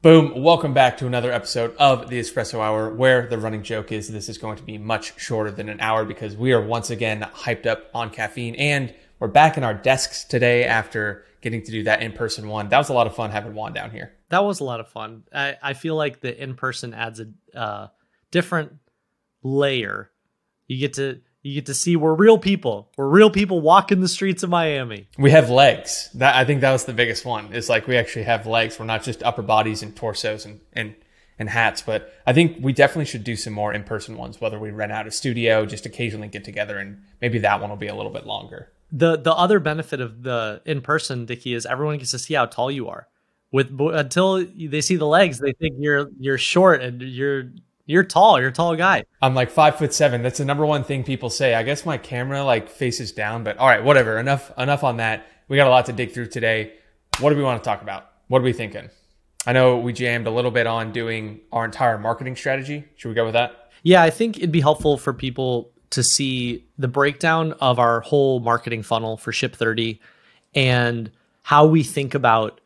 Boom. Welcome back to another episode of the Espresso Hour, where the running joke is this is going to be much shorter than an hour because we are once again hyped up on caffeine and we're back in our desks today after getting to do that in person one. That was a lot of fun having Juan down here. That was a lot of fun. I, I feel like the in person adds a uh, different layer. You get to you get to see we're real people. We're real people walking the streets of Miami. We have legs. That I think that was the biggest one. Is like we actually have legs. We're not just upper bodies and torsos and and and hats. But I think we definitely should do some more in person ones. Whether we rent out a studio, just occasionally get together, and maybe that one will be a little bit longer. The the other benefit of the in person, Dickie, is everyone gets to see how tall you are. With until they see the legs, they think you're you're short and you're you're tall. You're a tall guy. I'm like five foot seven. That's the number one thing people say. I guess my camera like faces down, but all right, whatever. Enough enough on that. We got a lot to dig through today. What do we want to talk about? What are we thinking? I know we jammed a little bit on doing our entire marketing strategy. Should we go with that? Yeah, I think it'd be helpful for people to see the breakdown of our whole marketing funnel for Ship 30 and how we think about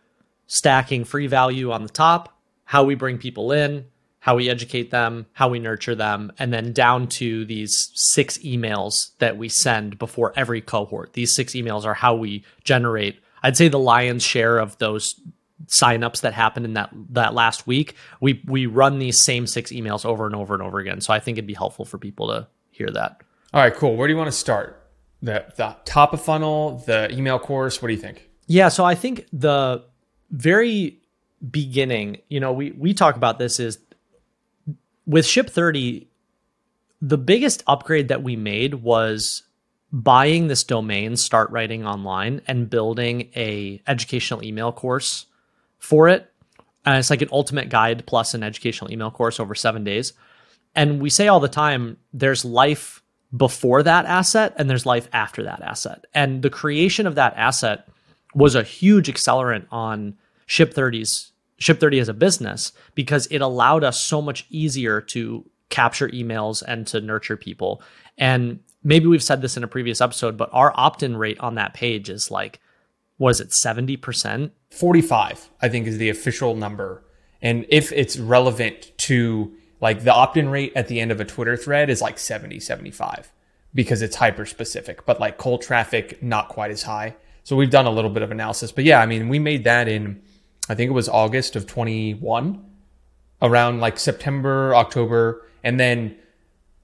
stacking free value on the top, how we bring people in, how we educate them, how we nurture them, and then down to these six emails that we send before every cohort. These six emails are how we generate, I'd say the lion's share of those signups that happened in that that last week. We we run these same six emails over and over and over again. So I think it'd be helpful for people to hear that. All right, cool. Where do you want to start? The the top of funnel, the email course, what do you think? Yeah, so I think the very beginning, you know, we we talk about this is with Ship 30, the biggest upgrade that we made was buying this domain start writing online and building a educational email course for it. And it's like an ultimate guide plus an educational email course over seven days. And we say all the time there's life before that asset and there's life after that asset. And the creation of that asset was a huge accelerant on ship 30's Ship 30 as a business because it allowed us so much easier to capture emails and to nurture people. And maybe we've said this in a previous episode, but our opt in rate on that page is like, was it 70%? 45, I think, is the official number. And if it's relevant to like the opt in rate at the end of a Twitter thread is like 70, 75 because it's hyper specific, but like cold traffic, not quite as high. So we've done a little bit of analysis. But yeah, I mean, we made that in I think it was August of 21, around like September, October. And then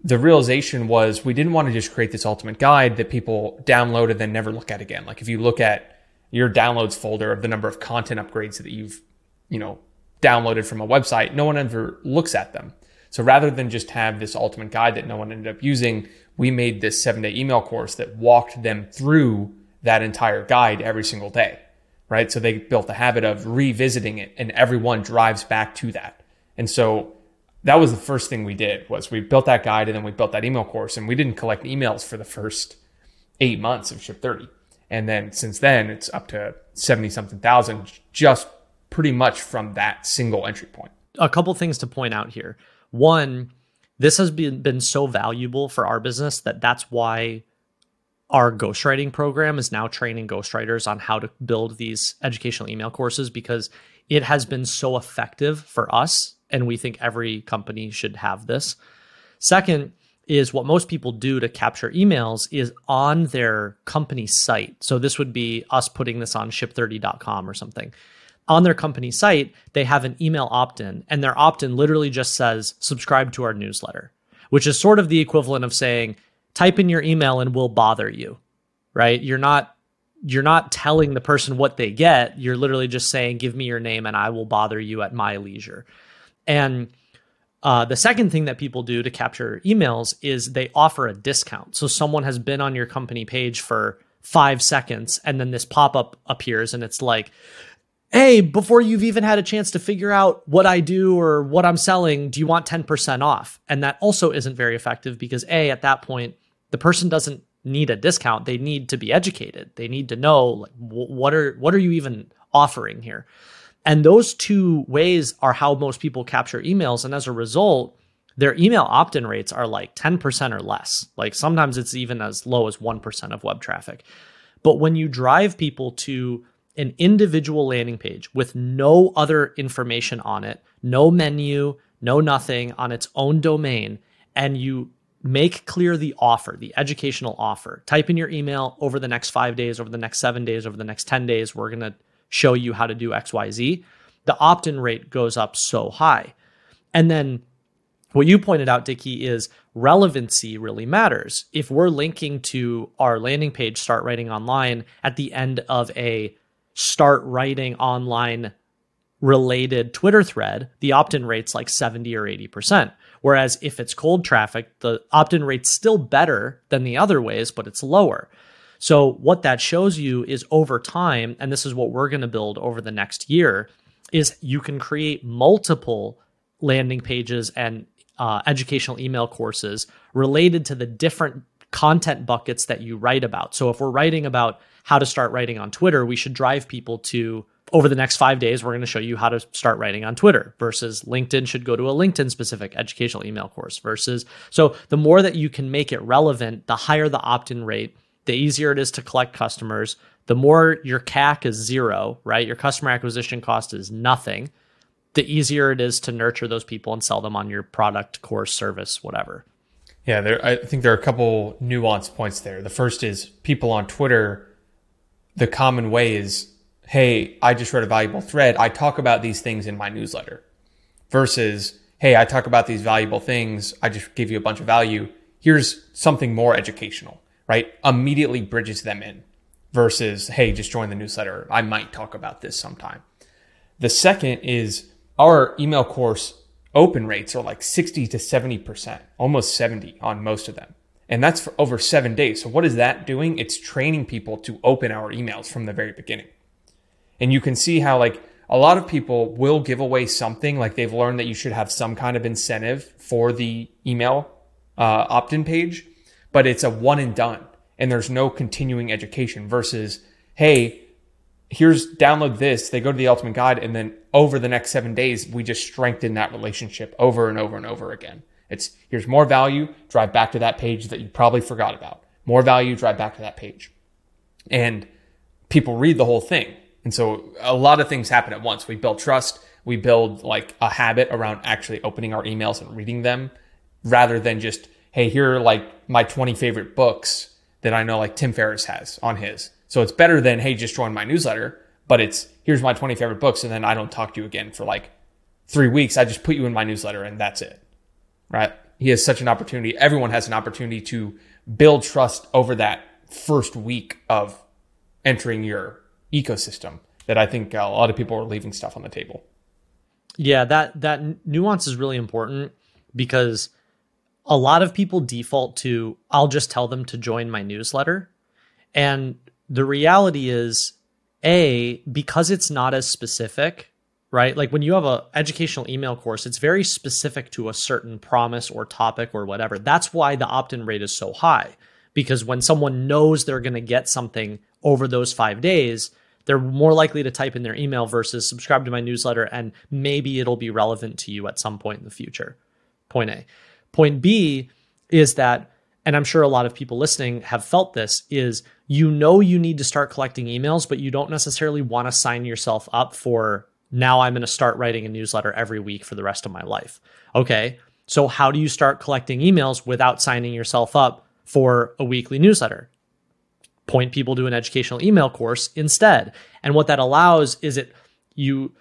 the realization was we didn't want to just create this ultimate guide that people download and then never look at again. Like if you look at your downloads folder of the number of content upgrades that you've, you know, downloaded from a website, no one ever looks at them. So rather than just have this ultimate guide that no one ended up using, we made this seven day email course that walked them through that entire guide every single day right? So they built the habit of revisiting it and everyone drives back to that. And so that was the first thing we did was we built that guide and then we built that email course and we didn't collect emails for the first eight months of ship 30. And then since then it's up to 70 something thousand just pretty much from that single entry point. A couple things to point out here. One, this has been, been so valuable for our business that that's why our ghostwriting program is now training ghostwriters on how to build these educational email courses because it has been so effective for us. And we think every company should have this. Second, is what most people do to capture emails is on their company site. So this would be us putting this on ship30.com or something. On their company site, they have an email opt in, and their opt in literally just says, subscribe to our newsletter, which is sort of the equivalent of saying, type in your email and we'll bother you right? You're not you're not telling the person what they get. You're literally just saying give me your name and i will bother you at my leisure. And uh, the second thing that people do to capture emails is they offer a discount. So someone has been on your company page for five seconds and then this pop-up appears and it's like hey, before you've even had a chance to figure out what I do or what I'm selling, do you want 10% off? And that also isn't very effective because A, at that point, the person doesn't need a discount. They need to be educated. They need to know like, what are what are you even offering here? And those two ways are how most people capture emails. And as a result, their email opt-in rates are like 10% or less. Like sometimes it's even as low as 1% of web traffic. But when you drive people to an individual landing page with no other information on it, no menu, no nothing on its own domain, and you make clear the offer, the educational offer. Type in your email over the next five days, over the next seven days, over the next 10 days. We're going to show you how to do XYZ. The opt in rate goes up so high. And then what you pointed out, Dickie, is relevancy really matters. If we're linking to our landing page, Start Writing Online, at the end of a Start Writing Online related Twitter thread, the opt in rate's like 70 or 80%. Whereas if it's cold traffic, the opt in rate's still better than the other ways, but it's lower. So, what that shows you is over time, and this is what we're going to build over the next year, is you can create multiple landing pages and uh, educational email courses related to the different content buckets that you write about. So, if we're writing about how to start writing on Twitter, we should drive people to over the next five days, we're going to show you how to start writing on Twitter versus LinkedIn should go to a LinkedIn specific educational email course versus. So the more that you can make it relevant, the higher the opt in rate, the easier it is to collect customers. The more your CAC is zero, right? Your customer acquisition cost is nothing. The easier it is to nurture those people and sell them on your product, course, service, whatever. Yeah, there, I think there are a couple nuance points there. The first is people on Twitter, the common way is hey, I just read a valuable thread. I talk about these things in my newsletter versus, hey, I talk about these valuable things. I just give you a bunch of value. Here's something more educational, right? Immediately bridges them in versus, hey, just join the newsletter. I might talk about this sometime. The second is our email course open rates are like 60 to 70%, almost 70 on most of them. And that's for over seven days. So what is that doing? It's training people to open our emails from the very beginning. And you can see how like a lot of people will give away something like they've learned that you should have some kind of incentive for the email uh, opt-in page, but it's a one and done and there's no continuing education versus, hey, here's download this. They go to the ultimate guide and then over the next seven days, we just strengthen that relationship over and over and over again. It's here's more value, drive back to that page that you probably forgot about. More value, drive back to that page. And people read the whole thing. And so a lot of things happen at once. We build trust, we build like a habit around actually opening our emails and reading them rather than just, hey, here are like my 20 favorite books that I know like Tim Ferriss has on his. So it's better than, hey, just join my newsletter, but it's here's my 20 favorite books and then I don't talk to you again for like three weeks. I just put you in my newsletter and that's it. Right. He has such an opportunity. Everyone has an opportunity to build trust over that first week of entering your ecosystem that I think a lot of people are leaving stuff on the table. Yeah, that that nuance is really important because a lot of people default to I'll just tell them to join my newsletter. And the reality is a because it's not as specific, right? Like when you have a educational email course, it's very specific to a certain promise or topic or whatever. That's why the opt-in rate is so high because when someone knows they're going to get something over those 5 days, they're more likely to type in their email versus subscribe to my newsletter and maybe it'll be relevant to you at some point in the future. Point A. Point B is that and I'm sure a lot of people listening have felt this is you know you need to start collecting emails but you don't necessarily want to sign yourself up for now I'm going to start writing a newsletter every week for the rest of my life. Okay. So how do you start collecting emails without signing yourself up for a weekly newsletter? point people to an educational email course instead. And what that allows is it you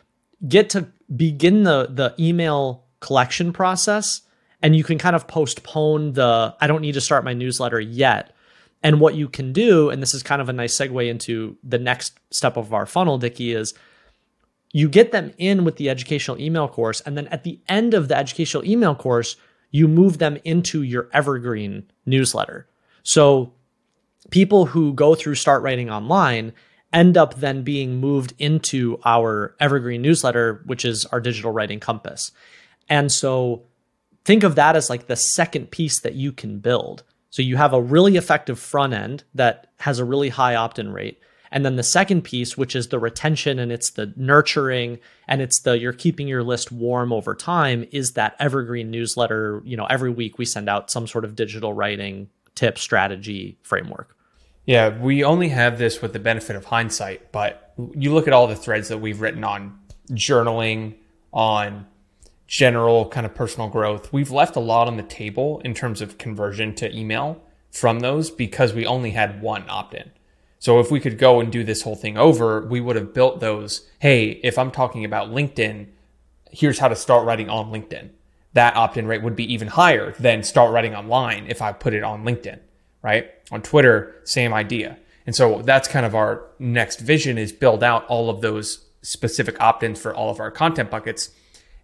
get to begin the the email collection process and you can kind of postpone the I don't need to start my newsletter yet. And what you can do, and this is kind of a nice segue into the next step of our funnel, Dickie, is you get them in with the educational email course. And then at the end of the educational email course, you move them into your evergreen newsletter. So people who go through Start Writing Online end up then being moved into our evergreen newsletter, which is our digital writing compass. And so think of that as like the second piece that you can build. So you have a really effective front end that has a really high opt in rate. And then the second piece, which is the retention and it's the nurturing and it's the you're keeping your list warm over time, is that evergreen newsletter. You know, every week we send out some sort of digital writing tip strategy framework. Yeah, we only have this with the benefit of hindsight, but you look at all the threads that we've written on journaling, on general kind of personal growth, we've left a lot on the table in terms of conversion to email from those because we only had one opt in. So if we could go and do this whole thing over, we would have built those. Hey, if I'm talking about LinkedIn, here's how to start writing on LinkedIn. That opt in rate would be even higher than start writing online if I put it on LinkedIn, right? On Twitter, same idea. And so that's kind of our next vision is build out all of those specific opt ins for all of our content buckets.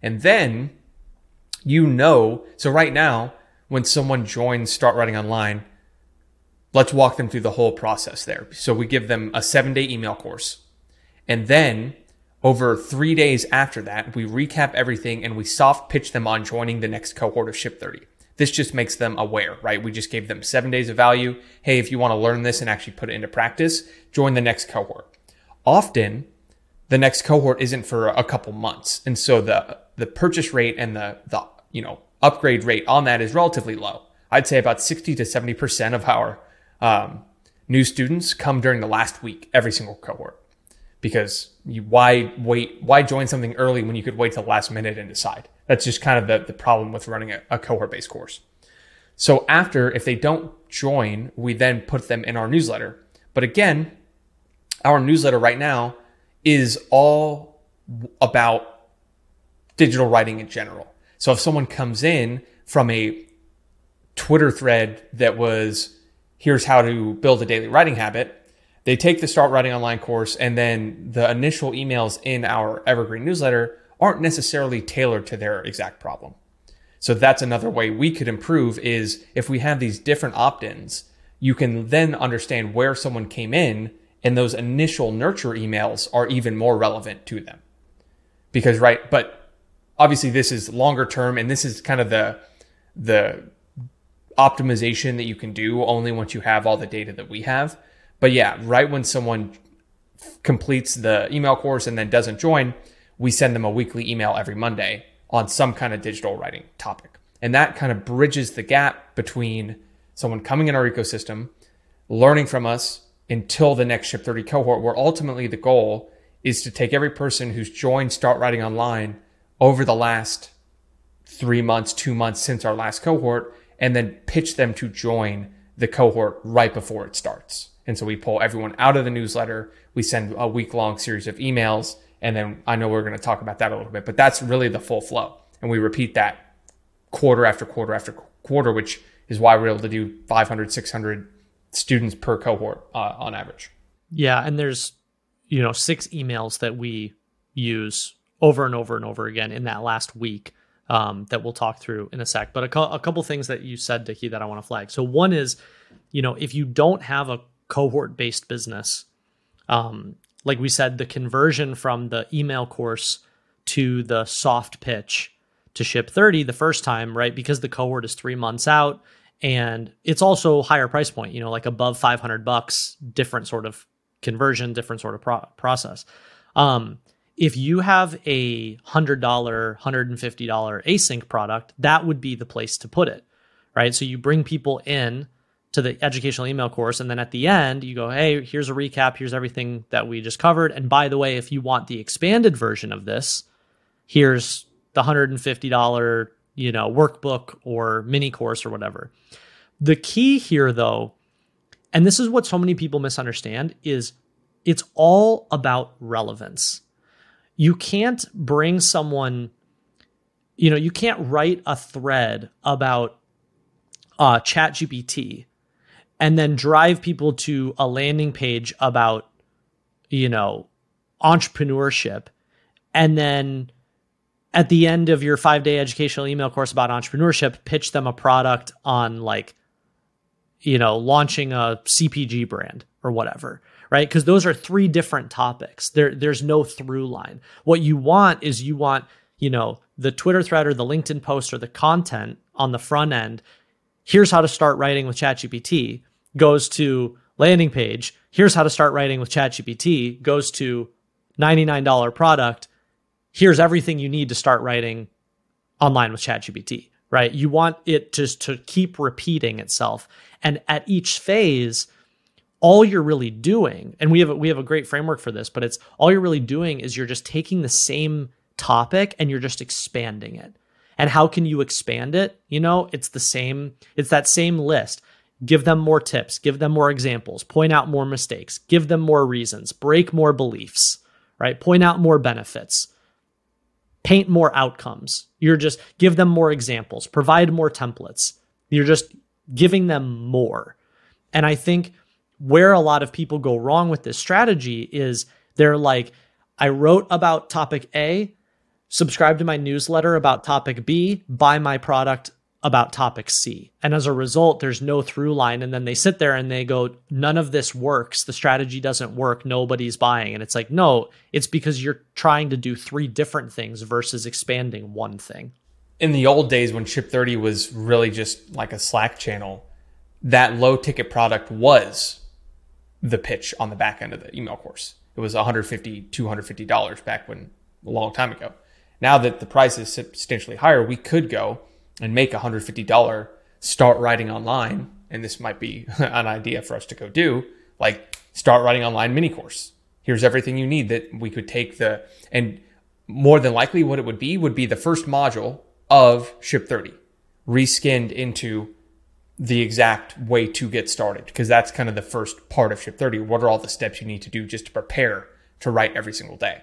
And then you know, so right now, when someone joins Start Writing Online, let's walk them through the whole process there. So we give them a seven day email course. And then over three days after that, we recap everything and we soft pitch them on joining the next cohort of Ship 30. This just makes them aware, right? We just gave them seven days of value. Hey, if you want to learn this and actually put it into practice, join the next cohort. Often, the next cohort isn't for a couple months. And so the, the purchase rate and the, the, you know, upgrade rate on that is relatively low. I'd say about 60 to 70% of our um, new students come during the last week, every single cohort. Because you, why wait? Why join something early when you could wait till the last minute and decide? That's just kind of the, the problem with running a, a cohort based course. So after, if they don't join, we then put them in our newsletter. But again, our newsletter right now is all about digital writing in general. So if someone comes in from a Twitter thread that was here's how to build a daily writing habit. They take the Start Writing Online course, and then the initial emails in our Evergreen newsletter aren't necessarily tailored to their exact problem. So that's another way we could improve is if we have these different opt-ins, you can then understand where someone came in and those initial nurture emails are even more relevant to them. Because right, but obviously this is longer term and this is kind of the the optimization that you can do only once you have all the data that we have. But yeah, right when someone completes the email course and then doesn't join, we send them a weekly email every Monday on some kind of digital writing topic. And that kind of bridges the gap between someone coming in our ecosystem, learning from us until the next Ship 30 cohort, where ultimately the goal is to take every person who's joined Start Writing Online over the last three months, two months since our last cohort and then pitch them to join the cohort right before it starts. And so we pull everyone out of the newsletter. We send a week long series of emails. And then I know we're going to talk about that a little bit, but that's really the full flow. And we repeat that quarter after quarter after quarter, which is why we're able to do 500, 600 students per cohort uh, on average. Yeah. And there's, you know, six emails that we use over and over and over again in that last week um, that we'll talk through in a sec. But a, co- a couple things that you said, Dickie, that I want to flag. So one is, you know, if you don't have a cohort based business, um, like we said, the conversion from the email course to the soft pitch to ship 30 the first time, right? Because the cohort is three months out and it's also higher price point, you know, like above 500 bucks, different sort of conversion, different sort of pro- process. Um, if you have a $100, $150 async product, that would be the place to put it, right? So you bring people in to the educational email course. And then at the end, you go, hey, here's a recap. Here's everything that we just covered. And by the way, if you want the expanded version of this, here's the $150, you know, workbook or mini course or whatever. The key here, though, and this is what so many people misunderstand, is it's all about relevance you can't bring someone you know you can't write a thread about uh, chat gpt and then drive people to a landing page about you know entrepreneurship and then at the end of your five day educational email course about entrepreneurship pitch them a product on like you know launching a cpg brand or whatever right? Because those are three different topics. There, there's no through line. What you want is you want, you know, the Twitter thread or the LinkedIn post or the content on the front end. Here's how to start writing with ChatGPT goes to landing page. Here's how to start writing with ChatGPT goes to $99 product. Here's everything you need to start writing online with ChatGPT, right? You want it just to keep repeating itself. And at each phase, all you're really doing, and we have a, we have a great framework for this, but it's all you're really doing is you're just taking the same topic and you're just expanding it. And how can you expand it? You know, it's the same, it's that same list. Give them more tips, give them more examples, point out more mistakes, give them more reasons, break more beliefs, right? Point out more benefits, paint more outcomes. You're just give them more examples, provide more templates. You're just giving them more. And I think where a lot of people go wrong with this strategy is they're like, I wrote about topic A, subscribe to my newsletter about topic B, buy my product about topic C. And as a result, there's no through line. And then they sit there and they go, none of this works. The strategy doesn't work. Nobody's buying. And it's like, no, it's because you're trying to do three different things versus expanding one thing. In the old days when Ship 30 was really just like a Slack channel, that low ticket product was the pitch on the back end of the email course. It was 150, 250 dollars back when a long time ago. Now that the price is substantially higher, we could go and make a $150 start writing online. And this might be an idea for us to go do like start writing online mini course. Here's everything you need that we could take the, and more than likely what it would be would be the first module of Ship 30 reskinned into the exact way to get started because that's kind of the first part of Ship 30. What are all the steps you need to do just to prepare to write every single day?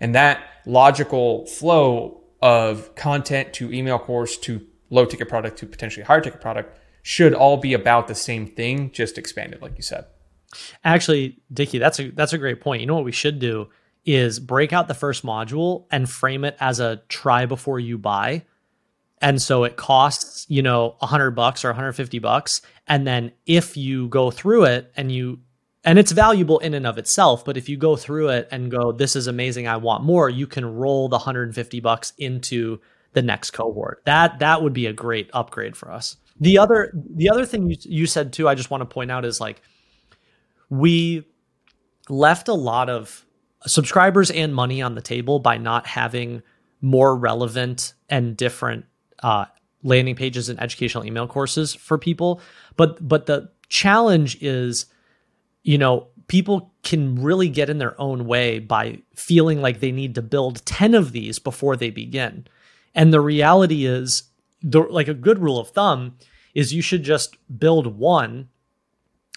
And that logical flow of content to email course to low ticket product to potentially higher ticket product should all be about the same thing, just expanded, like you said. Actually, Dickie, that's a that's a great point. You know what we should do is break out the first module and frame it as a try before you buy. And so it costs, you know, 100 bucks or 150 bucks. And then if you go through it and you and it's valuable in and of itself but if you go through it and go this is amazing i want more you can roll the 150 bucks into the next cohort that that would be a great upgrade for us the other the other thing you, you said too i just want to point out is like we left a lot of subscribers and money on the table by not having more relevant and different uh, landing pages and educational email courses for people but but the challenge is you know, people can really get in their own way by feeling like they need to build 10 of these before they begin. And the reality is, the, like a good rule of thumb is you should just build one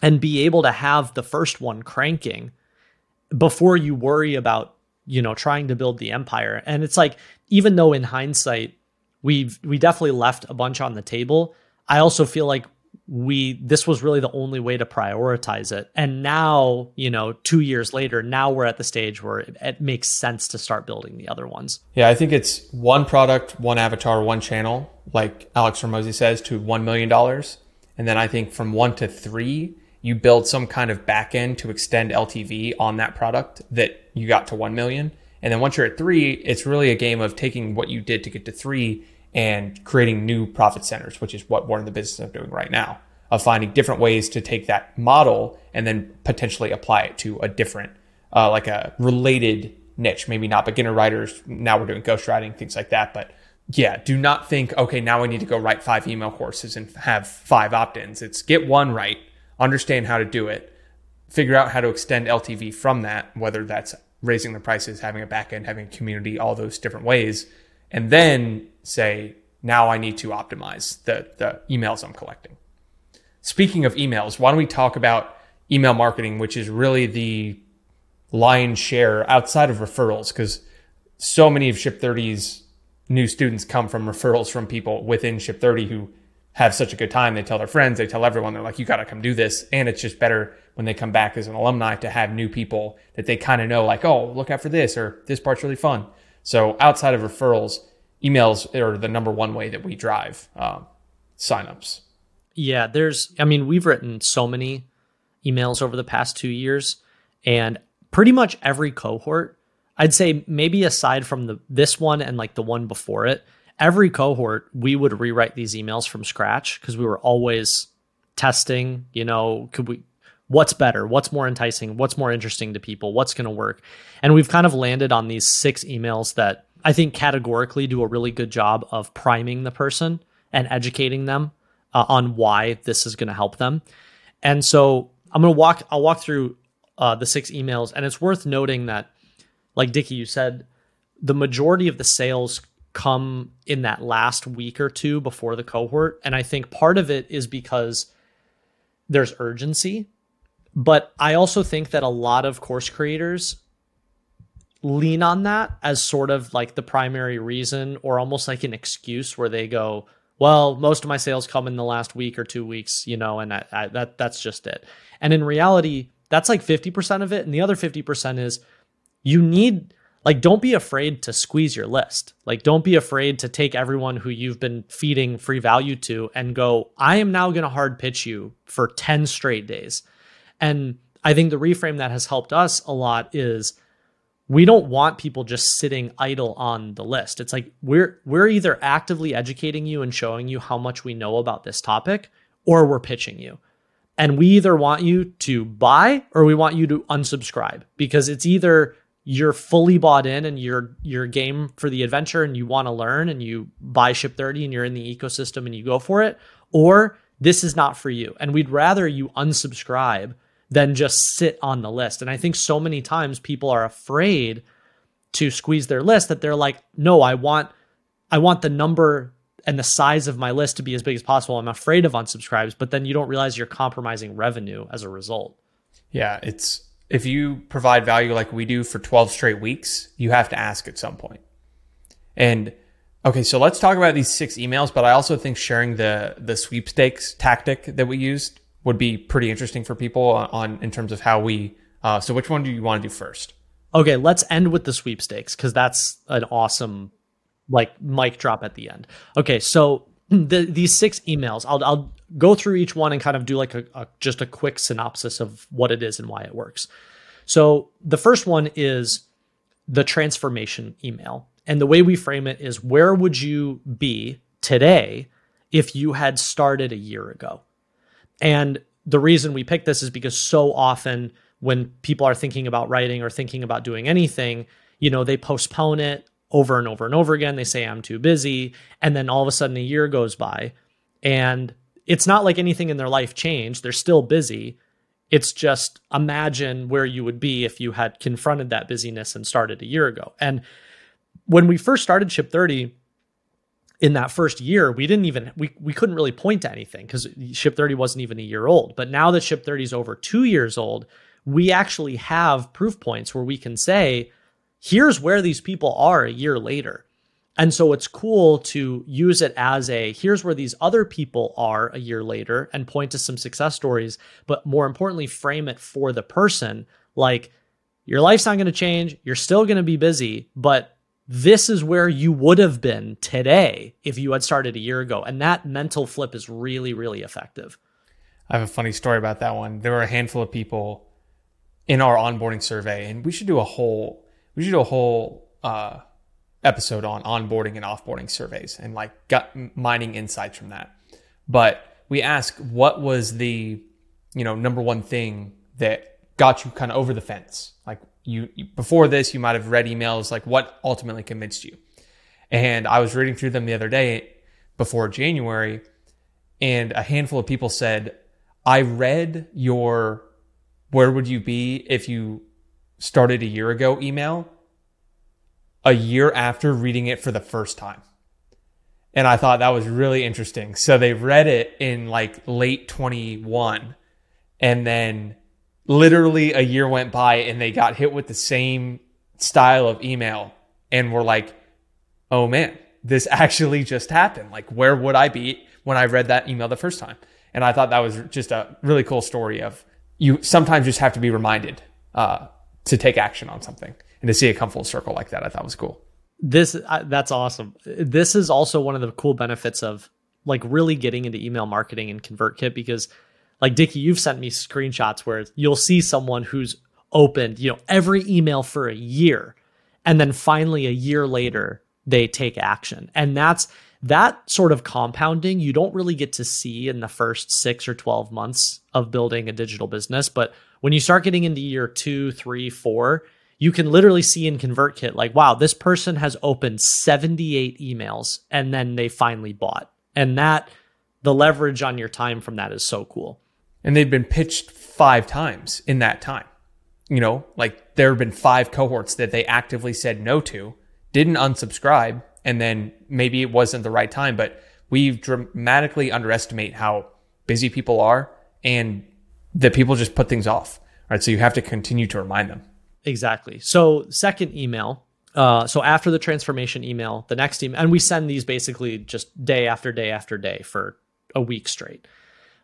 and be able to have the first one cranking before you worry about, you know, trying to build the empire. And it's like, even though in hindsight, we've, we definitely left a bunch on the table. I also feel like we this was really the only way to prioritize it. And now you know two years later now we're at the stage where it, it, makes sense to start building the other ones. Yeah i think it's one product one avatar one channel like alex Hormozi says to $1 million and then i think from one to three you build some kind of backend to extend ltv on that product that you got to 1 million. And then once you're at three it's really a game of taking what you did to get to three and creating new profit centers, which is what we're in the business of doing right now, of finding different ways to take that model and then potentially apply it to a different, uh, like a related niche, maybe not beginner writers. Now we're doing ghostwriting, things like that. But yeah, do not think, okay, now I need to go write five email courses and have five opt ins. It's get one right, understand how to do it, figure out how to extend LTV from that, whether that's raising the prices, having a backend, having a community, all those different ways and then say, now I need to optimize the, the emails I'm collecting. Speaking of emails, why don't we talk about email marketing, which is really the lion's share outside of referrals? Because so many of Ship 30's new students come from referrals from people within Ship 30 who have such a good time. They tell their friends, they tell everyone, they're like, you got to come do this. And it's just better when they come back as an alumni to have new people that they kind of know, like, oh, look out for this, or this part's really fun. So outside of referrals, emails are the number one way that we drive um, signups. Yeah, there's, I mean, we've written so many emails over the past two years, and pretty much every cohort, I'd say maybe aside from the this one and like the one before it, every cohort we would rewrite these emails from scratch because we were always testing. You know, could we? What's better? What's more enticing? What's more interesting to people? What's going to work? And we've kind of landed on these six emails that I think categorically do a really good job of priming the person and educating them uh, on why this is going to help them. And so I'm gonna walk. I'll walk through uh, the six emails, and it's worth noting that, like Dickie, you said, the majority of the sales come in that last week or two before the cohort, and I think part of it is because there's urgency, but I also think that a lot of course creators lean on that as sort of like the primary reason or almost like an excuse where they go well most of my sales come in the last week or two weeks you know and I, I, that that's just it. And in reality that's like 50% of it. And the other 50% is you need like don't be afraid to squeeze your list. Like don't be afraid to take everyone who you've been feeding free value to and go i am now going to hard pitch you for 10 straight days. And i think the reframe that has helped us a lot is we don't want people just sitting idle on the list. It's like we're we're either actively educating you and showing you how much we know about this topic or we're pitching you. And we either want you to buy or we want you to unsubscribe because it's either you're fully bought in and you're you're game for the adventure and you want to learn and you buy ship 30 and you're in the ecosystem and you go for it or this is not for you. And we'd rather you unsubscribe than just sit on the list. And I think so many times people are afraid to squeeze their list that they're like, no, I want I want the number and the size of my list to be as big as possible. I'm afraid of unsubscribes, but then you don't realize you're compromising revenue as a result. Yeah, it's if you provide value like we do for 12 straight weeks, you have to ask at some point. And okay, so let's talk about these six emails, but I also think sharing the the sweepstakes tactic that we used would be pretty interesting for people on, in terms of how we. Uh, so, which one do you want to do first? Okay, let's end with the sweepstakes because that's an awesome like mic drop at the end. Okay, so the, these six emails, I'll I'll go through each one and kind of do like a, a just a quick synopsis of what it is and why it works. So the first one is the transformation email. And the way we frame it is where would you be today if you had started a year ago? And the reason we pick this is because so often when people are thinking about writing or thinking about doing anything, you know, they postpone it over and over and over again. They say, I'm too busy. And then all of a sudden a year goes by and it's not like anything in their life changed. They're still busy. It's just imagine where you would be if you had confronted that busyness and started a year ago. And when we first started Ship 30, in that first year, we didn't even we we couldn't really point to anything because Ship 30 wasn't even a year old. But now that Ship 30 is over two years old, we actually have proof points where we can say, here's where these people are a year later. And so it's cool to use it as a here's where these other people are a year later and point to some success stories, but more importantly, frame it for the person like your life's not going to change. You're still going to be busy, but this is where you would have been today if you had started a year ago. And that mental flip is really, really effective. I have a funny story about that one. There were a handful of people in our onboarding survey, and we should do a whole we should do a whole uh, episode on onboarding and offboarding surveys and like gut mining insights from that. But we asked what was the you know number one thing that got you kind of over the fence, like you before this you might have read emails like what ultimately convinced you. And i was reading through them the other day before january and a handful of people said i read your where would you be if you started a year ago email a year after reading it for the first time. And i thought that was really interesting. So they read it in like late 21 and then literally a year went by and they got hit with the same style of email and were like, oh man, this actually just happened. Like, where would I be when I read that email the first time? And I thought that was just a really cool story of you sometimes just have to be reminded uh, to take action on something and to see it come full circle like that. I thought was cool. This uh, that's awesome. This is also one of the cool benefits of like really getting into email marketing and ConvertKit because like Dickie, you've sent me screenshots where you'll see someone who's opened, you know, every email for a year. And then finally a year later, they take action. And that's that sort of compounding you don't really get to see in the first six or 12 months of building a digital business. But when you start getting into year two, three, four, you can literally see in ConvertKit, like, wow, this person has opened 78 emails and then they finally bought. And that the leverage on your time from that is so cool. And they've been pitched five times in that time. You know, like there have been five cohorts that they actively said no to, didn't unsubscribe, and then maybe it wasn't the right time, but we dramatically underestimate how busy people are and that people just put things off. Right. So you have to continue to remind them. Exactly. So, second email. Uh, so after the transformation email, the next email, and we send these basically just day after day after day for a week straight.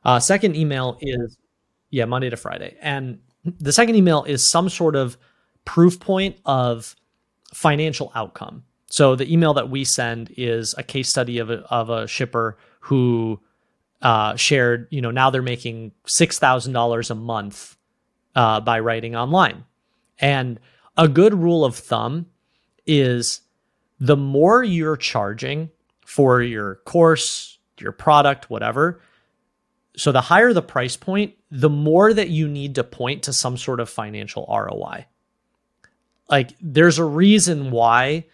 Uh, second email is, yeah, Monday to Friday. And the second email is some sort of proof point of financial outcome. So the email that we send is a case study of a, of a shipper who uh, shared, you know, now they're making $6,000 a month uh, by writing online. And a good rule of thumb is the more you're charging for your course, your product, whatever. So the higher the price point, the more that you need to point to some sort of financial ROI. Like there's a reason why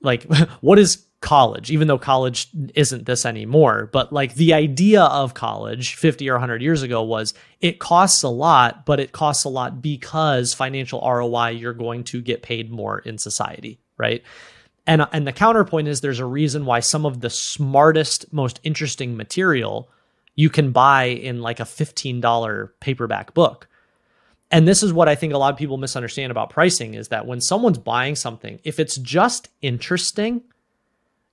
like what is college even though college isn't this anymore but like the idea of college 50 or 100 years ago was it costs a lot but it costs a lot because financial ROI you're going to get paid more in society right and and the counterpoint is there's a reason why some of the smartest most interesting material you can buy in like a $15 paperback book. And this is what I think a lot of people misunderstand about pricing is that when someone's buying something if it's just interesting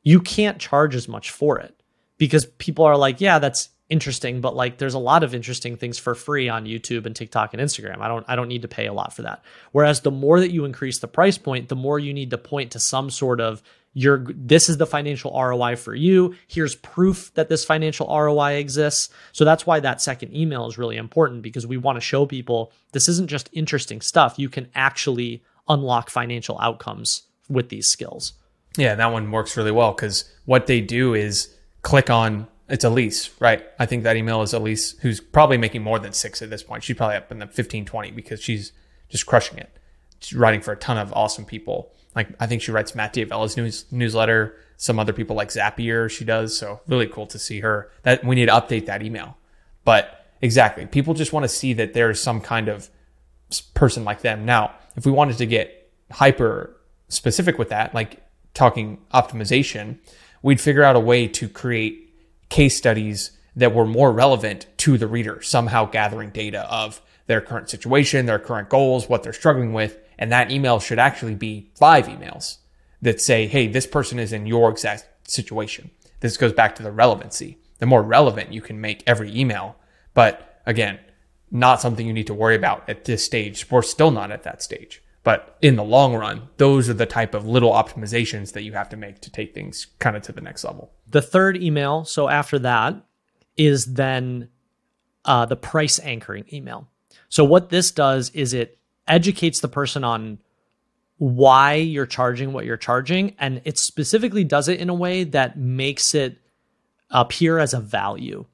you can't charge as much for it because people are like, yeah, that's interesting, but like there's a lot of interesting things for free on YouTube and TikTok and Instagram. I don't I don't need to pay a lot for that. Whereas the more that you increase the price point, the more you need to point to some sort of your this is the financial ROI for you. Here's proof that this financial ROI exists. So that's why that second email is really important because we want to show people this isn't just interesting stuff. You can actually unlock financial outcomes with these skills. Yeah, that one works really well because what they do is click on it's Elise, right? I think that email is Elise, who's probably making more than six at this point. She's probably up in the 15, 20 because she's just crushing it. She's writing for a ton of awesome people. Like I think she writes Matt D'Avella's news newsletter, some other people like Zapier she does. So really cool to see her. That we need to update that email. But exactly, people just want to see that there's some kind of person like them. Now, if we wanted to get hyper specific with that, like talking optimization, we'd figure out a way to create case studies that were more relevant to the reader, somehow gathering data of their current situation, their current goals, what they're struggling with. And that email should actually be five emails that say, hey, this person is in your exact situation. This goes back to the relevancy. The more relevant you can make every email. But again, not something you need to worry about at this stage. We're still not at that stage. But in the long run, those are the type of little optimizations that you have to make to take things kind of to the next level. The third email, so after that, is then uh, the price anchoring email. So what this does is it educates the person on why you're charging what you're charging, and it specifically does it in a way that makes it appear as a value.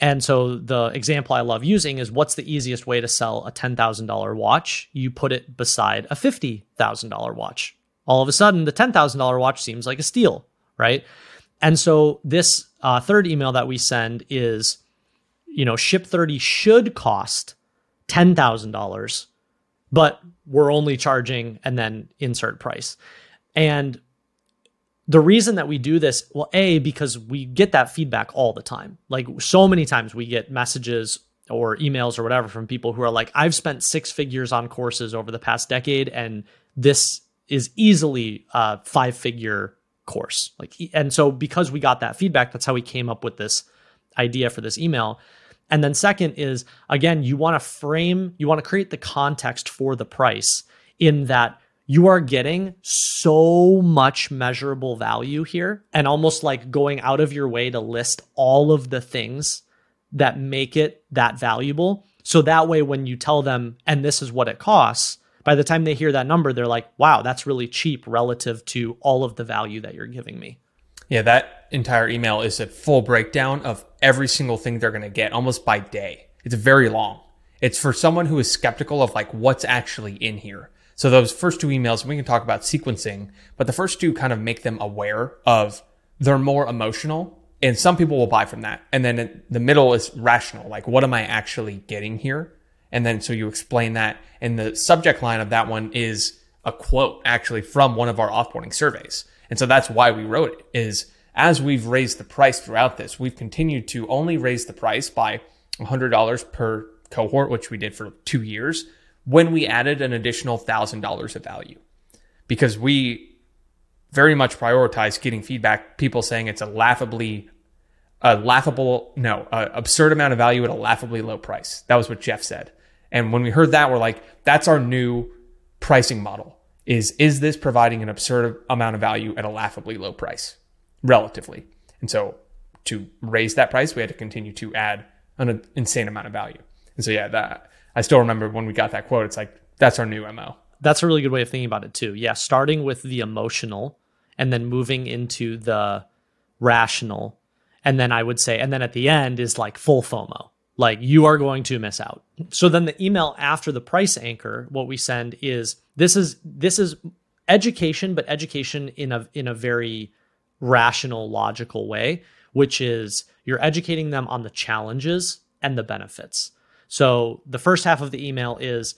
And so the example I love using is what's the easiest way to sell a $10,000 watch? You put it beside a $50,000 watch. All of a sudden, the $10,000 watch seems like a steal, right? And so this uh, third email that we send is, you know, Ship 30 should cost $10,000, but we're only charging and then insert price. And the reason that we do this, well, A, because we get that feedback all the time. Like so many times we get messages or emails or whatever from people who are like, I've spent six figures on courses over the past decade, and this is easily a five figure course. Like, and so because we got that feedback, that's how we came up with this idea for this email. And then second is again, you want to frame, you want to create the context for the price in that you are getting so much measurable value here and almost like going out of your way to list all of the things that make it that valuable. So that way, when you tell them, and this is what it costs, by the time they hear that number, they're like, wow, that's really cheap relative to all of the value that you're giving me. Yeah, that entire email is a full breakdown of every single thing they're going to get almost by day. It's very long. It's for someone who is skeptical of like what's actually in here. So those first two emails, we can talk about sequencing, but the first two kind of make them aware of they're more emotional And some people will buy from that. And then the middle is rational. Like, what am I actually getting here? And then so you explain that. And the subject line of that one is a quote actually from one of our offboarding surveys. And so that's why we wrote it is as we've raised the price throughout this, we've continued to only raise the price by $100 per cohort, which we did for two years, when we added an additional $1,000 of value. Because we very much prioritize getting feedback, people saying it's a laughably, a laughable, no, a absurd amount of value at a laughably low price. That was what Jeff said. And when we heard that, we're like, that's our new pricing model is, is this providing an absurd amount of value at a laughably low price relatively? And so to raise that price, we had to continue to add an insane amount of value. And so, yeah, that I still remember when we got that quote, it's like, that's our new MO. That's a really good way of thinking about it too. Yeah, starting with the emotional and then moving into the rational. And then I would say, and then at the end is like full FOMO. Like you are going to miss out. So then the email after the price anchor, what we send is this is this is education, but education in a in a very rational, logical way, which is you're educating them on the challenges and the benefits. So the first half of the email is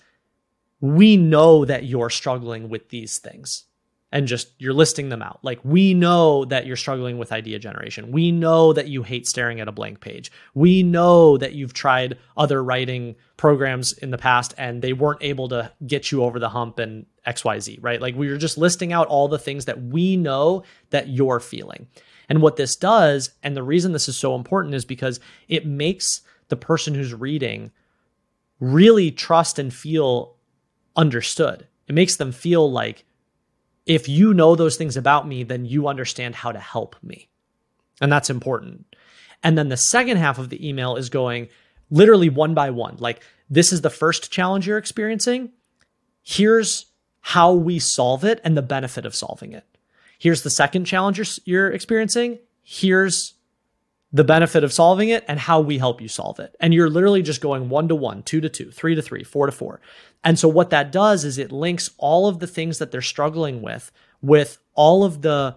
we know that you're struggling with these things and just you're listing them out. Like we know that you're struggling with idea generation. We know that you hate staring at a blank page. We know that you've tried other writing programs in the past and they weren't able to get you over the hump and XYZ, right? Like we are just listing out all the things that we know that you're feeling. And what this does, and the reason this is so important is because it makes the person who's reading really trust and feel understood. It makes them feel like if you know those things about me, then you understand how to help me. And that's important. And then the second half of the email is going literally one by one. Like, this is the first challenge you're experiencing. Here's how we solve it and the benefit of solving it. Here's the second challenge you're, you're experiencing. Here's the benefit of solving it and how we help you solve it. And you're literally just going one to one, two to two, three to three, four to four. And so what that does is it links all of the things that they're struggling with with all of the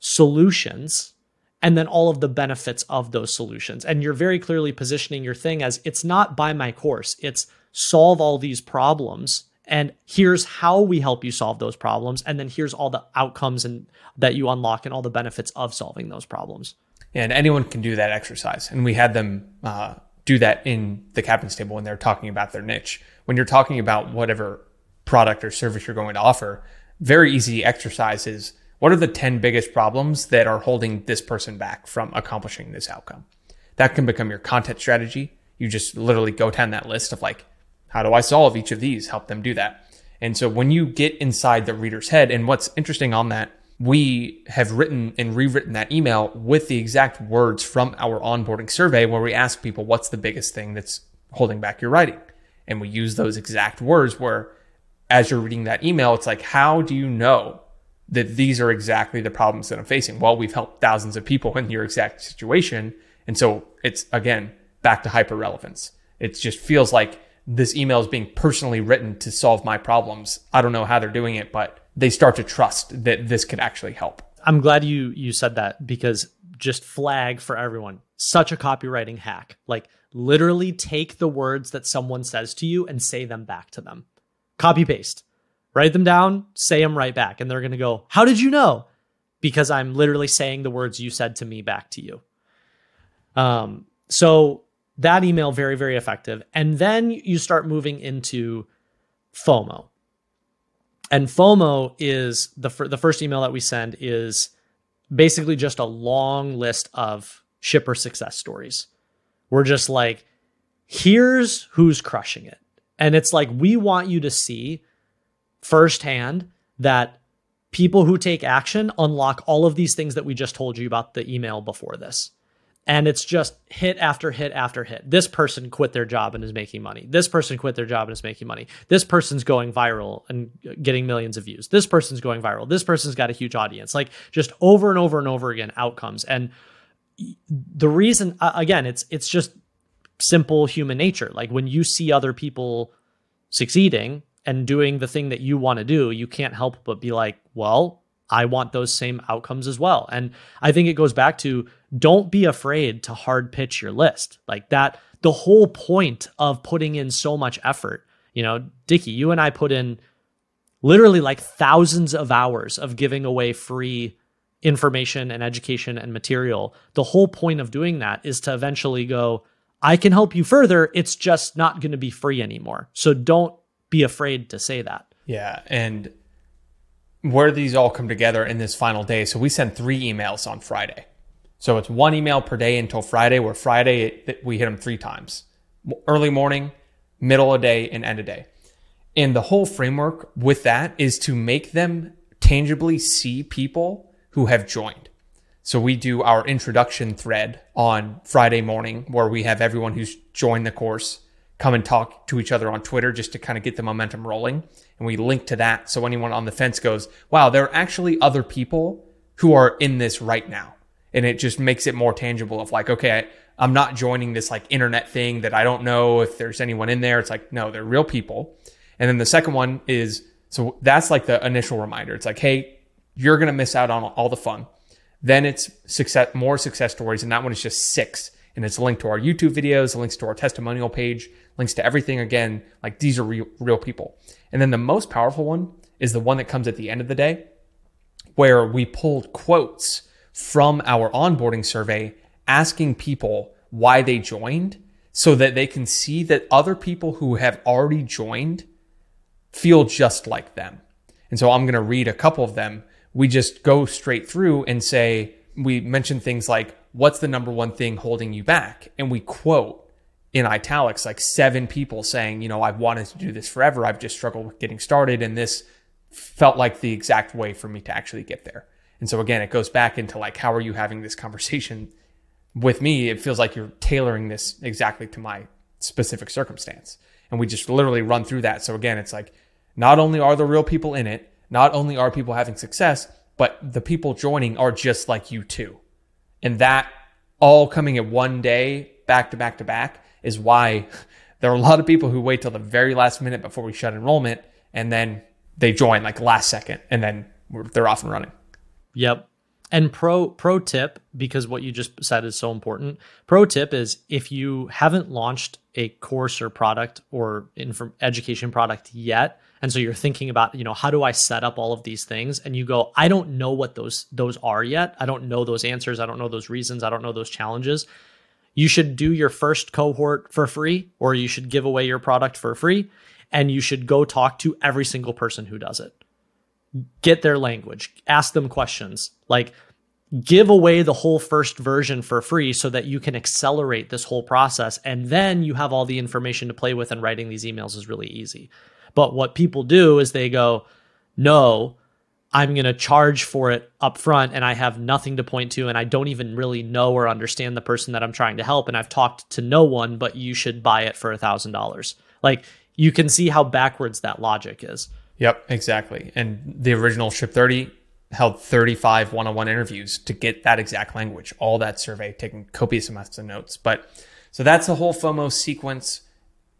solutions and then all of the benefits of those solutions. And you're very clearly positioning your thing as it's not buy my course, it's solve all these problems and here's how we help you solve those problems and then here's all the outcomes and that you unlock and all the benefits of solving those problems and anyone can do that exercise. And we had them uh, do that in the captain's table when they're talking about their niche. When you're talking about whatever product or service you're going to offer, very easy exercise is what are the 10 biggest problems that are holding this person back from accomplishing this outcome? That can become your content strategy. You just literally go down that list of like, how do I solve each of these? Help them do that. And so when you get inside the reader's head, and what's interesting on that we have written and rewritten that email with the exact words from our onboarding survey where we ask people what's the biggest thing that's holding back your writing? And we use those exact words where as you're reading that email it's like how do you know that these are exactly the problems that i'm facing? Well we've helped thousands of people in your exact situation. And so it's again back to hyper relevance it just feels like this email is being personally written to solve my problems i don't know how they're doing it but they start to trust that this could actually help. I'm glad you you said that because just flag for everyone. Such a copywriting hack. Like literally take the words that someone says to you and say them back to them. Copy paste. Write them down, say them right back and they're going to go, "How did you know?" Because I'm literally saying the words you said to me back to you. Um so that email very very effective. And then you start moving into FOMO. And FOMO is the fir- the first email that we send is basically just a long list of shipper success stories. We're just like, here's who's crushing it. And it's like we want you to see firsthand that people who take action unlock all of these things that we just told you about the email before this and it's just hit after hit after hit. This person quit their job and is making money. This person quit their job and is making money. This person's going viral and getting millions of views. This person's going viral. This person's got a huge audience. Like just over and over and over again outcomes. And the reason again, it's it's just simple human nature. Like when you see other people succeeding and doing the thing that you want to do, you can't help but be like, "Well, I want those same outcomes as well. And I think it goes back to don't be afraid to hard pitch your list. Like that, the whole point of putting in so much effort, you know, Dickie, you and I put in literally like thousands of hours of giving away free information and education and material. The whole point of doing that is to eventually go, I can help you further. It's just not going to be free anymore. So don't be afraid to say that. Yeah. And where these all come together in this final day. So we send three emails on Friday. So it's one email per day until Friday, where Friday we hit them three times early morning, middle of day, and end of day. And the whole framework with that is to make them tangibly see people who have joined. So we do our introduction thread on Friday morning where we have everyone who's joined the course come and talk to each other on Twitter just to kind of get the momentum rolling. And we link to that. So anyone on the fence goes, wow, there are actually other people who are in this right now. And it just makes it more tangible of like, okay, I, am not joining this like internet thing that I don't know if there's anyone in there. It's like, no, they're real people. And then the second one is, so that's like the initial reminder. It's like, hey, you're going to miss out on all the fun. Then it's success, more success stories. And that one is just six. And it's linked to our YouTube videos, links to our testimonial page, links to everything again. Like these are real, real people. And then the most powerful one is the one that comes at the end of the day where we pulled quotes from our onboarding survey asking people why they joined so that they can see that other people who have already joined feel just like them. And so I'm going to read a couple of them we just go straight through and say, we mention things like, what's the number one thing holding you back? And we quote in italics like seven people saying, you know, I've wanted to do this forever. I've just struggled with getting started. And this felt like the exact way for me to actually get there. And so again, it goes back into like, how are you having this conversation with me? It feels like you're tailoring this exactly to my specific circumstance. And we just literally run through that. So again, it's like, not only are the real people in it, not only are people having success, but the people joining are just like you too. And that all coming at one day, back to back to back, is why there are a lot of people who wait till the very last minute before we shut enrollment and then they join like last second and then they're off and running. Yep. And pro pro tip because what you just said is so important. Pro tip is if you haven't launched a course or product or education product yet, and so you're thinking about you know how do i set up all of these things? And you go i don't know what those those are yet. I don't know those answers. I don't know those reasons. I don't know those challenges. You should do your first cohort for free or you should give away your product for free and you should go talk to every single person who does it. Get their language. Ask them questions. Like give away the whole first version for free so that you can accelerate this whole process. And then you have all the information to play with and writing these emails is really easy but what people do is they go, no, I'm going to charge for it up front and I have nothing to point to and I don't even really know or understand the person that I'm trying to help and I've talked to no one but you should buy it for a thousand dollars. Like you can see how backwards that logic is. Yep, exactly. And the original Ship 30 held 35 one-on-one interviews to get that exact language, all that survey, taking copious amounts of notes. But so that's the whole FOMO sequence.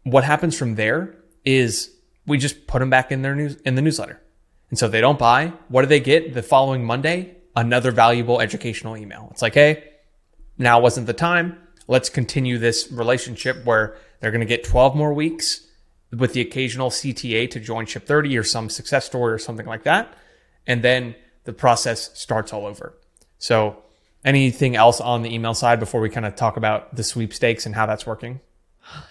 What happens from there is we just put them back in their news in the newsletter. And so if they don't buy, what do they get the following Monday? Another valuable educational email. It's like, hey, now wasn't the time. Let's continue this relationship where they're going to get 12 more weeks with the occasional CTA to join Ship 30 or some success story or something like that. And then the process starts all over. So, anything else on the email side before we kind of talk about the sweepstakes and how that's working?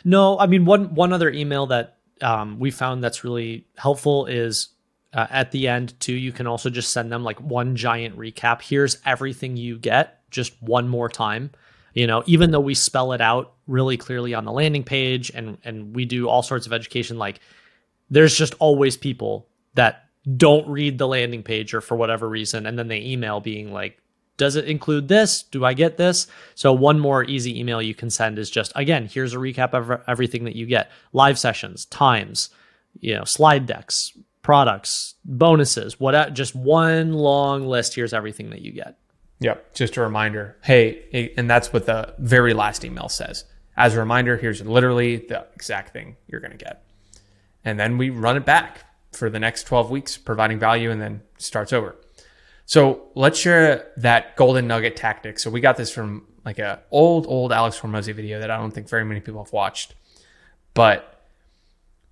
No, I mean one one other email that um, we found that's really helpful is uh, at the end too you can also just send them like one giant recap. Here's everything you get just one more time. You know even though we spell it out really clearly on the landing page and and we do all sorts of education like there's just always people that don't read the landing page or for whatever reason and then they email being like does it include this? Do I get this? So one more easy email you can send is just again, here's a recap of everything that you get. Live sessions, times, you know, slide decks, products, bonuses, what just one long list. Here's everything that you get. Yep, just a reminder. Hey, and that's what the very last email says. As a reminder, here's literally the exact thing you're going to get. And then we run it back for the next 12 weeks, providing value, and then starts over. So let's share that golden nugget tactic. So we got this from like a old, old Alex Hormozi video that I don't think very many people have watched. But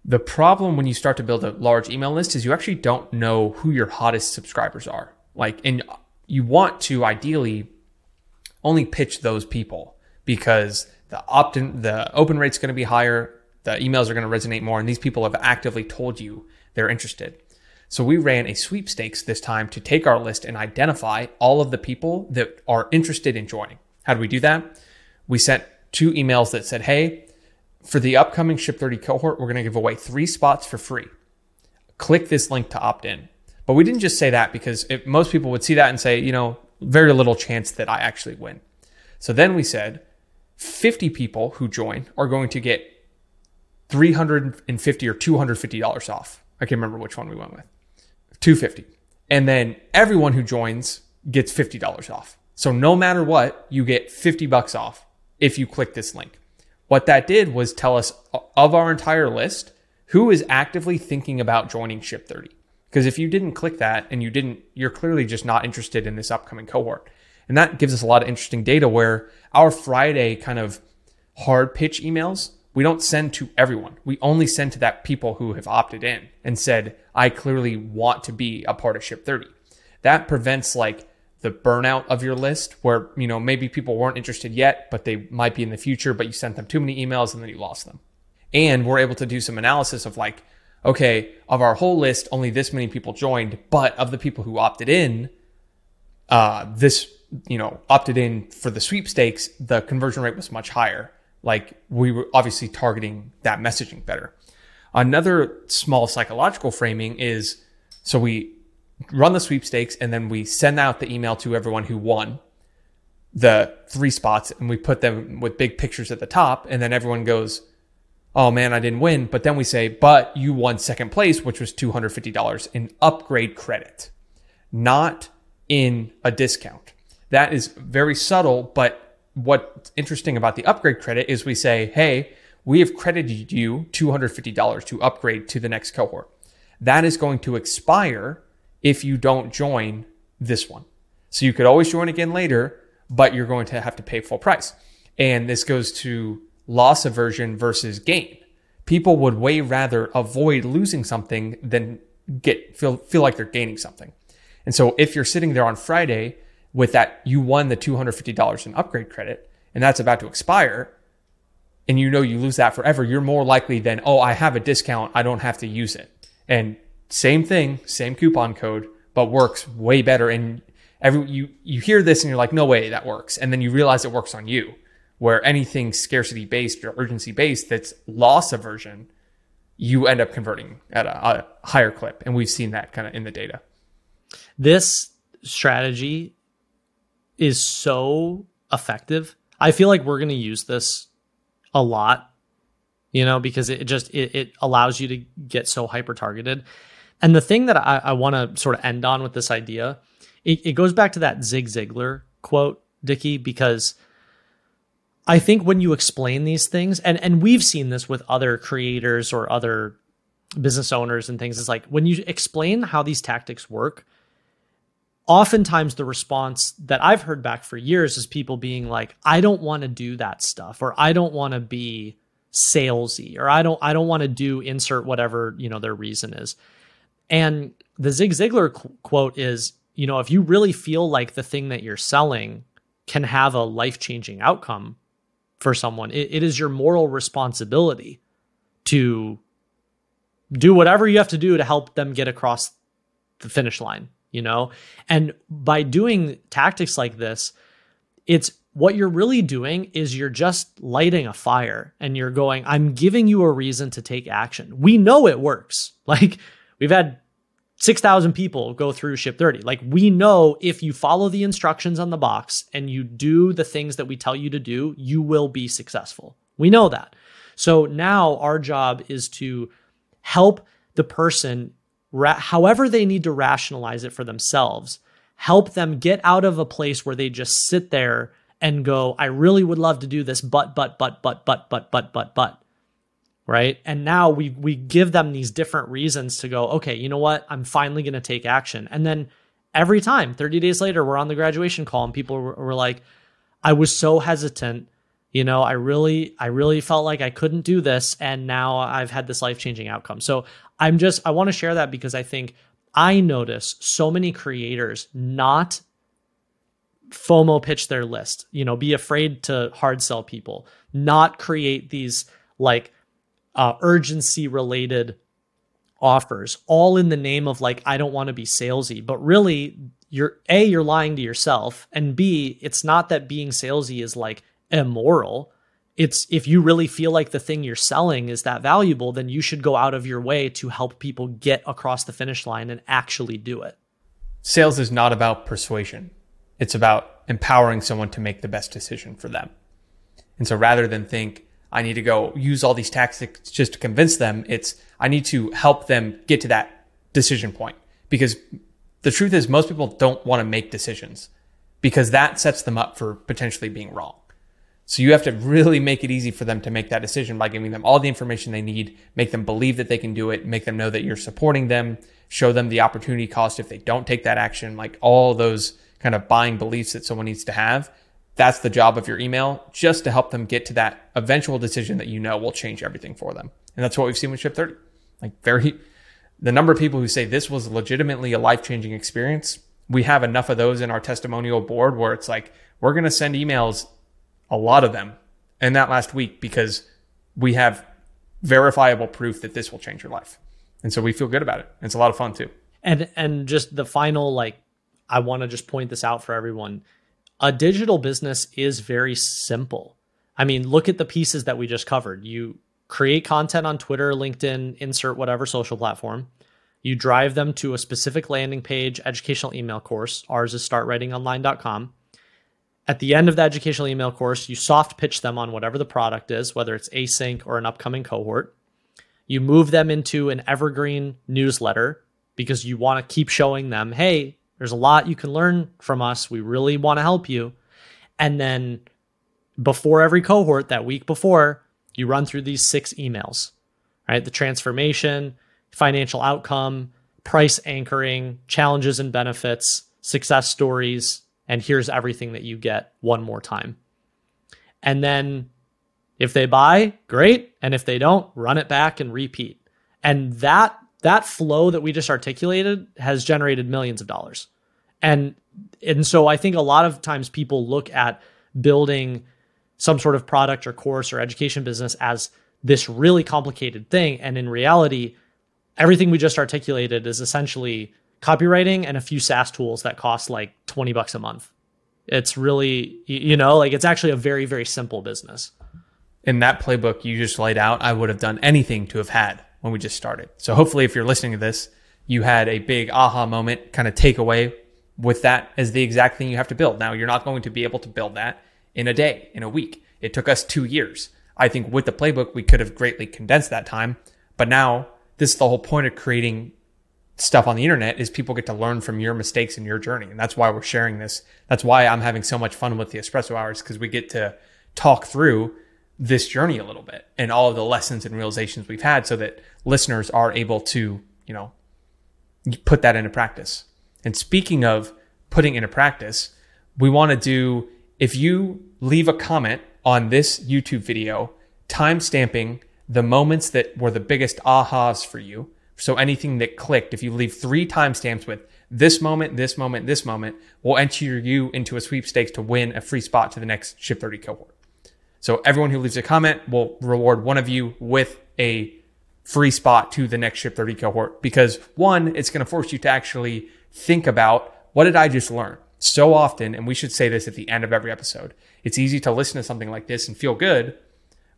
the problem when you start to build a large email list is you actually don't know who your hottest subscribers are. Like, and you want to ideally only pitch those people because the opt-in, the open rate's going to be higher, the emails are going to resonate more, and these people have actively told you they're interested. So we ran a sweepstakes this time to take our list and identify all of the people that are interested in joining. How do we do that? We sent two emails that said, "Hey, for the upcoming Ship 30 cohort, we're going to give away three spots for free. Click this link to opt in." But we didn't just say that because if most people would see that and say, you know, very little chance that I actually win. So then we said 50 people who join are going to get 350 or $250 off. I can't remember which one we went with. 250. And then everyone who joins gets $50 off. So no matter what, you get 50 bucks off if you click this link. What that did was tell us of our entire list who is actively thinking about joining Ship 30. Because if you didn't click that and you didn't, you're clearly just not interested in this upcoming cohort. And that gives us a lot of interesting data where our Friday kind of hard pitch emails, we don't send to everyone. We only send to that people who have opted in and said, I clearly want to be a part of Ship 30. That prevents like the burnout of your list where, you know, maybe people weren't interested yet, but they might be in the future, but you sent them too many emails and then you lost them. And we're able to do some analysis of like, okay, of our whole list, only this many people joined, but of the people who opted in, uh, this, you know, opted in for the sweepstakes, the conversion rate was much higher. Like we were obviously targeting that messaging better. Another small psychological framing is so we run the sweepstakes and then we send out the email to everyone who won the three spots and we put them with big pictures at the top and then everyone goes, oh man, I didn't win. But then we say, but you won second place, which was $250 in upgrade credit, not in a discount. That is very subtle, but what's interesting about the upgrade credit is we say, hey, we have credited you $250 to upgrade to the next cohort. That is going to expire if you don't join this one. So you could always join again later, but you're going to have to pay full price. And this goes to loss aversion versus gain. People would way rather avoid losing something than get feel feel like they're gaining something. And so if you're sitting there on Friday with that you won the $250 in upgrade credit and that's about to expire and you know you lose that forever, you're more likely than, "Oh, I have a discount, I don't have to use it." And same thing, same coupon code, but works way better and every you you hear this and you're like, "No way that works." And then you realize it works on you where anything scarcity based or urgency based that's loss aversion, you end up converting at a, a higher clip. And we've seen that kind of in the data. This strategy is so effective. I feel like we're going to use this a lot, you know, because it just it, it allows you to get so hyper targeted. And the thing that I, I want to sort of end on with this idea, it, it goes back to that Zig Ziglar quote, Dickie, because – I think when you explain these things, and and we've seen this with other creators or other business owners and things, is like when you explain how these tactics work, oftentimes the response that I've heard back for years is people being like, I don't want to do that stuff, or I don't want to be salesy, or I don't I don't want to do insert whatever, you know, their reason is. And the Zig Ziglar qu- quote is, you know, if you really feel like the thing that you're selling can have a life-changing outcome, for someone. It, it is your moral responsibility to do whatever you have to do to help them get across the finish line, you know? And by doing tactics like this, it's what you're really doing is you're just lighting a fire and you're going, I'm giving you a reason to take action. We know it works. Like we've had 6,000 people go through ship 30. Like we know if you follow the instructions on the box and you do the things that we tell you to do, you will be successful. We know that. So now our job is to help the person, ra- however they need to rationalize it for themselves, help them get out of a place where they just sit there and go, I really would love to do this, but, but, but, but, but, but, but, but, but right? And now we we give them these different reasons to go, okay, you know what? I'm finally to take action. And then every time 30 days later we're on the graduation call and people were, were like i was so hesitant you know i really i really felt like i couldn't do this and now i've had this life changing outcome. So i'm just i want to share that because i think i notice so many creators not fomo pitch their list you know be afraid to hard sell people not create these like uh, urgency related offers all in the name of like i don't want to be salesy. But really you're a you're lying to yourself and b it's not that being salesy is like immoral it's if you really feel like the thing you're selling is that valuable then you should go out of your way to help people get across the finish line and actually do it sales is not about persuasion it's about empowering someone to make the best decision for them and so rather than think I need to go use all these tactics just to convince them. It's I need to help them get to that decision point because the truth is most people don't want to make decisions because that sets them up for potentially being wrong. So you have to really make it easy for them to make that decision by giving them all the information they need, make them believe that they can do it, make them know that you're supporting them, show them the opportunity cost if they don't take that action, like all those kind of buying beliefs that someone needs to have that's the job of your email, just to help them get to that eventual decision that you know will change everything for them. And that's what we've seen with Ship 30. Like very, the number of people who say this was legitimately a life changing experience, we have enough of those in our testimonial board where it's like, we're going to send emails, a lot of them in that last week because we have verifiable proof that this will change your life. And so we feel good about it. It's a lot of fun too. And, and just the final, like, I want to just point this out for everyone a digital business is very simple. I mean, look at the pieces that we just covered. You create content on Twitter, LinkedIn, insert whatever social platform. You drive them to a specific landing page, educational email course. Ours is startwritingonline.com. At the end of the educational email course, you soft pitch them on whatever the product is, whether it's async or an upcoming cohort. You move them into an evergreen newsletter because you want to keep showing them, hey, there's a lot you can learn from us. We really want to help you. And then before every cohort, that week before, you run through these six emails, right? The transformation, financial outcome, price anchoring, challenges and benefits, success stories, and here's everything that you get one more time. And then if they buy, great. And if they don't, run it back and repeat. And that that flow that we just articulated has generated millions of dollars. And and so I think a lot of times people look at building some sort of product or course or education business as this really complicated thing and in reality everything we just articulated is essentially copywriting and a few SaaS tools that cost like 20 bucks a month. It's really you know, like it's actually a very very simple business. In that playbook you just laid out, I would have done anything to have had when we just started. So hopefully, if you're listening to this, you had a big aha moment kind of takeaway with that as the exact thing you have to build. Now, you're not going to be able to build that in a day, in a week. It took us two years. I think with the playbook, we could have greatly condensed that time. But now, this is the whole point of creating stuff on the internet is people get to learn from your mistakes and your journey. And that's why we're sharing this. That's why I'm having so much fun with the espresso hours because we get to talk through this journey a little bit and all of the lessons and realizations we've had so that listeners are able to, you know, put that into practice. And speaking of putting into practice, we want to do, if you leave a comment on this YouTube video, time stamping the moments that were the biggest ahas for you. So anything that clicked, if you leave three timestamps with this moment, this moment, this moment, will enter you into a sweepstakes to win a free spot to the next Ship 30 cohort. So everyone who leaves a comment will reward one of you with a free spot to the next Ship 30 cohort because one, it's going to force you to actually think about what did I just learn? So often, and we should say this at the end of every episode, it's easy to listen to something like this and feel good,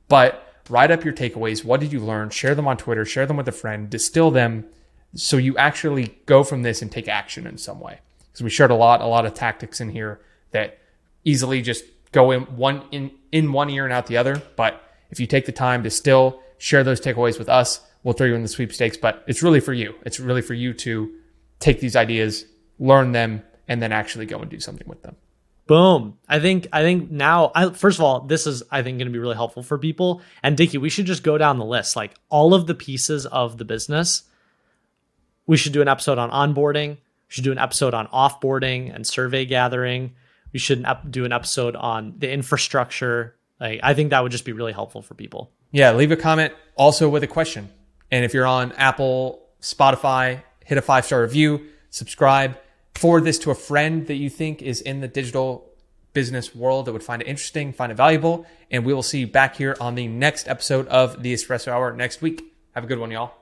but write up your takeaways. What did you learn? Share them on Twitter, share them with a friend, distill them so you actually go from this and take action in some way. Because we shared a lot, a lot of tactics in here that easily just go in one in in one ear and out the other. But if you take the time to still share those takeaways with us, we'll throw you in the sweepstakes. But it's really for you. It's really for you to take these ideas, learn them, and then actually go and do something with them. Boom. I think I think now I first of all, this is I think going to be really helpful for people. And Dickie, we should just go down the list. Like all of the pieces of the business. We should do an episode on onboarding, We should do an episode on offboarding and survey gathering. We should do an episode on the infrastructure. Like, I think that would just be really helpful for people. Yeah, leave a comment also with a question. And if you're on Apple, Spotify, hit a five star review, subscribe, forward this to a friend that you think is in the digital business world that would find it interesting, find it valuable. And we will see you back here on the next episode of the Espresso Hour next week. Have a good one, y'all.